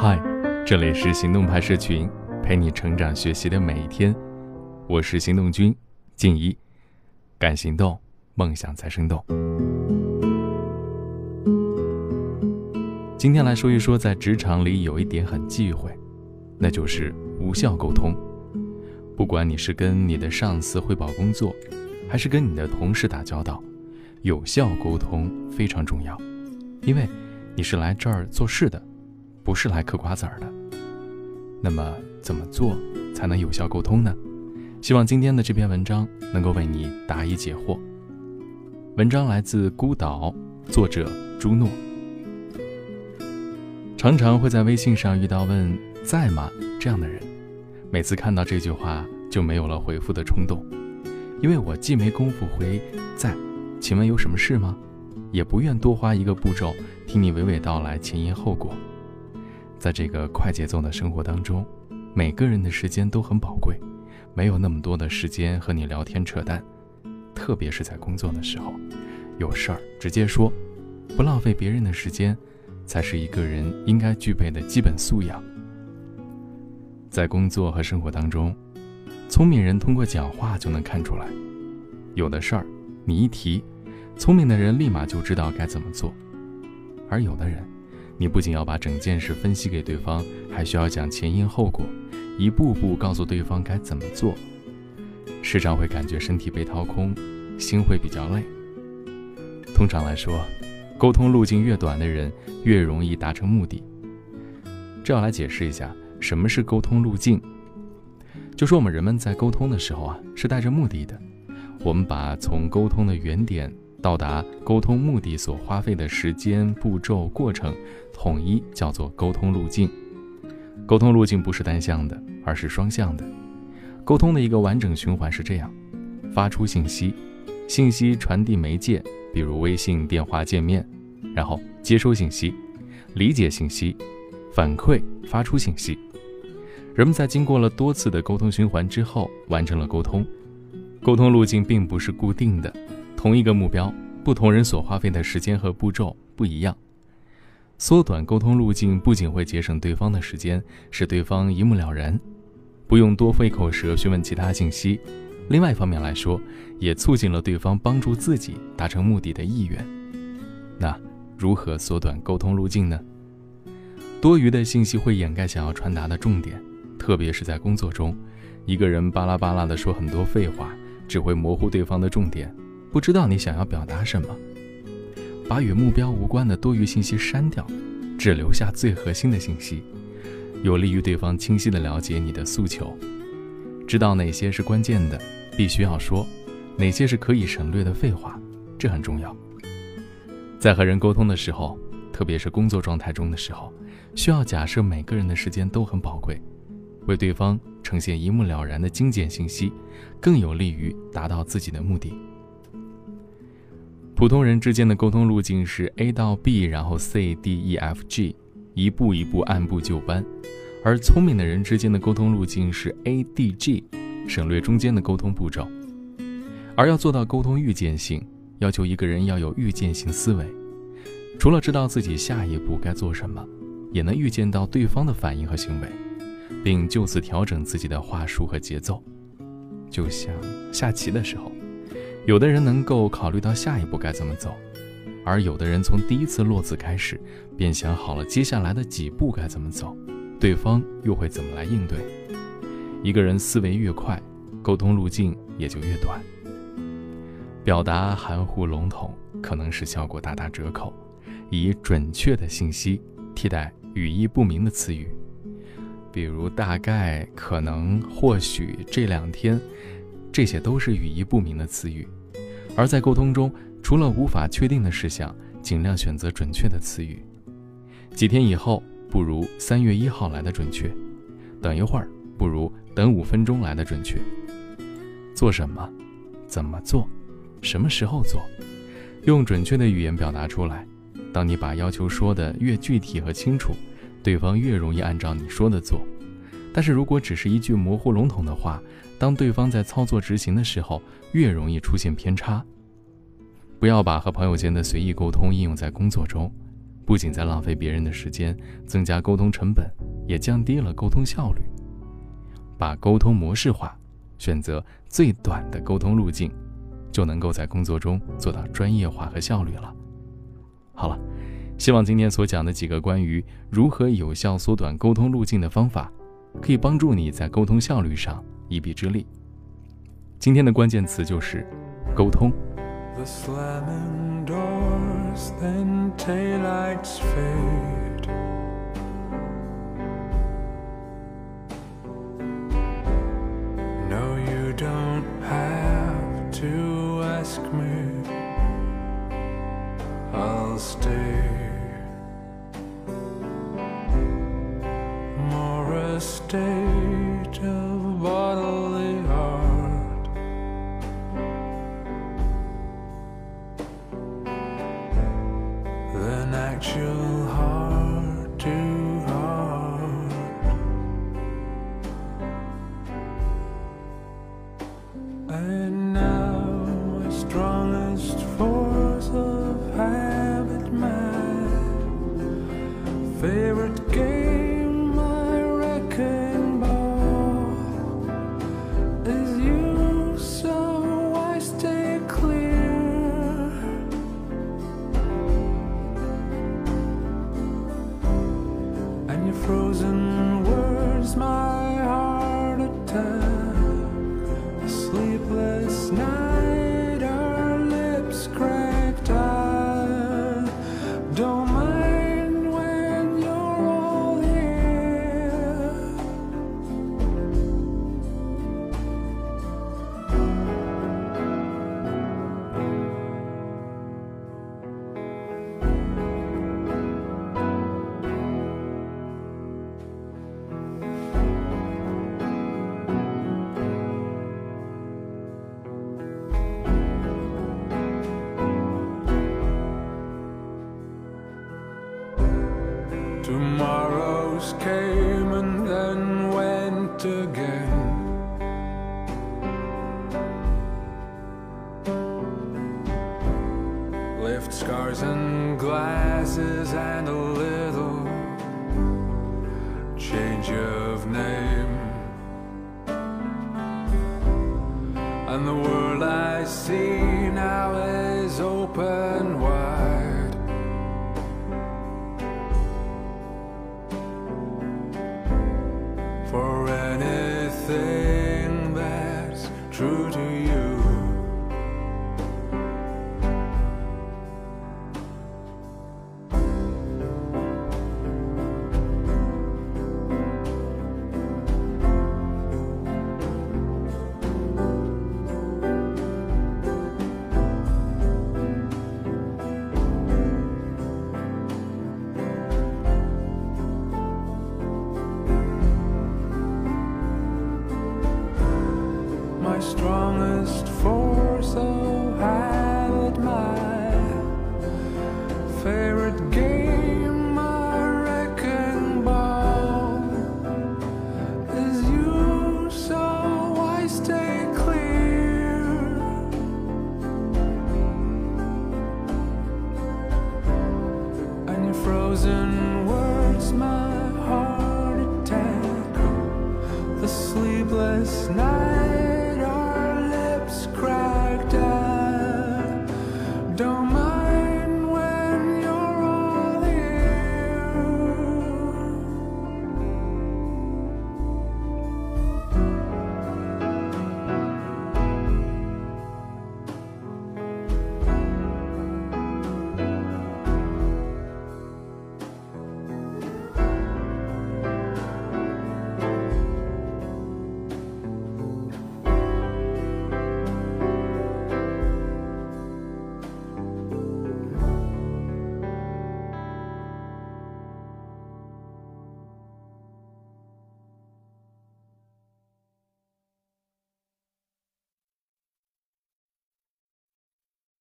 嗨，这里是行动派社群，陪你成长学习的每一天。我是行动君静怡，敢行动，梦想才生动。今天来说一说，在职场里有一点很忌讳，那就是无效沟通。不管你是跟你的上司汇报工作，还是跟你的同事打交道，有效沟通非常重要，因为你是来这儿做事的。不是来嗑瓜子儿的。那么怎么做才能有效沟通呢？希望今天的这篇文章能够为你答疑解惑。文章来自孤岛，作者朱诺。常常会在微信上遇到问在吗这样的人，每次看到这句话就没有了回复的冲动，因为我既没工夫回在，请问有什么事吗？也不愿多花一个步骤听你娓娓道来前因后果。在这个快节奏的生活当中，每个人的时间都很宝贵，没有那么多的时间和你聊天扯淡，特别是在工作的时候，有事儿直接说，不浪费别人的时间，才是一个人应该具备的基本素养。在工作和生活当中，聪明人通过讲话就能看出来，有的事儿你一提，聪明的人立马就知道该怎么做，而有的人。你不仅要把整件事分析给对方，还需要讲前因后果，一步步告诉对方该怎么做，时常会感觉身体被掏空，心会比较累。通常来说，沟通路径越短的人越容易达成目的。这要来解释一下什么是沟通路径，就说我们人们在沟通的时候啊，是带着目的的，我们把从沟通的原点。到达沟通目的所花费的时间、步骤、过程，统一叫做沟通路径。沟通路径不是单向的，而是双向的。沟通的一个完整循环是这样：发出信息，信息传递媒介，比如微信、电话、见面；然后接收信息，理解信息，反馈，发出信息。人们在经过了多次的沟通循环之后，完成了沟通。沟通路径并不是固定的。同一个目标，不同人所花费的时间和步骤不一样。缩短沟通路径不仅会节省对方的时间，使对方一目了然，不用多费口舌询问其他信息。另外一方面来说，也促进了对方帮助自己达成目的的意愿。那如何缩短沟通路径呢？多余的信息会掩盖想要传达的重点，特别是在工作中，一个人巴拉巴拉的说很多废话，只会模糊对方的重点。不知道你想要表达什么，把与目标无关的多余信息删掉，只留下最核心的信息，有利于对方清晰的了解你的诉求，知道哪些是关键的，必须要说，哪些是可以省略的废话，这很重要。在和人沟通的时候，特别是工作状态中的时候，需要假设每个人的时间都很宝贵，为对方呈现一目了然的精简信息，更有利于达到自己的目的。普通人之间的沟通路径是 A 到 B，然后 C、D、E、F、G，一步一步按部就班；而聪明的人之间的沟通路径是 A、D、G，省略中间的沟通步骤。而要做到沟通预见性，要求一个人要有预见性思维，除了知道自己下一步该做什么，也能预见到对方的反应和行为，并就此调整自己的话术和节奏。就像下棋的时候。有的人能够考虑到下一步该怎么走，而有的人从第一次落子开始便想好了接下来的几步该怎么走，对方又会怎么来应对。一个人思维越快，沟通路径也就越短。表达含糊笼统可能使效果大打折扣，以准确的信息替代语义不明的词语，比如大概、可能、或许、这两天，这些都是语义不明的词语。而在沟通中，除了无法确定的事项，尽量选择准确的词语。几天以后不如三月一号来的准确，等一会儿不如等五分钟来的准确。做什么，怎么做，什么时候做，用准确的语言表达出来。当你把要求说的越具体和清楚，对方越容易按照你说的做。但是如果只是一句模糊笼统的话，当对方在操作执行的时候，越容易出现偏差。不要把和朋友间的随意沟通应用在工作中，不仅在浪费别人的时间，增加沟通成本，也降低了沟通效率。把沟通模式化，选择最短的沟通路径，就能够在工作中做到专业化和效率了。好了，希望今天所讲的几个关于如何有效缩短沟通路径的方法，可以帮助你在沟通效率上一臂之力。今天的关键词就是沟通。The slamming doors, then daylights fade potato tomorrow's case. True to you. last.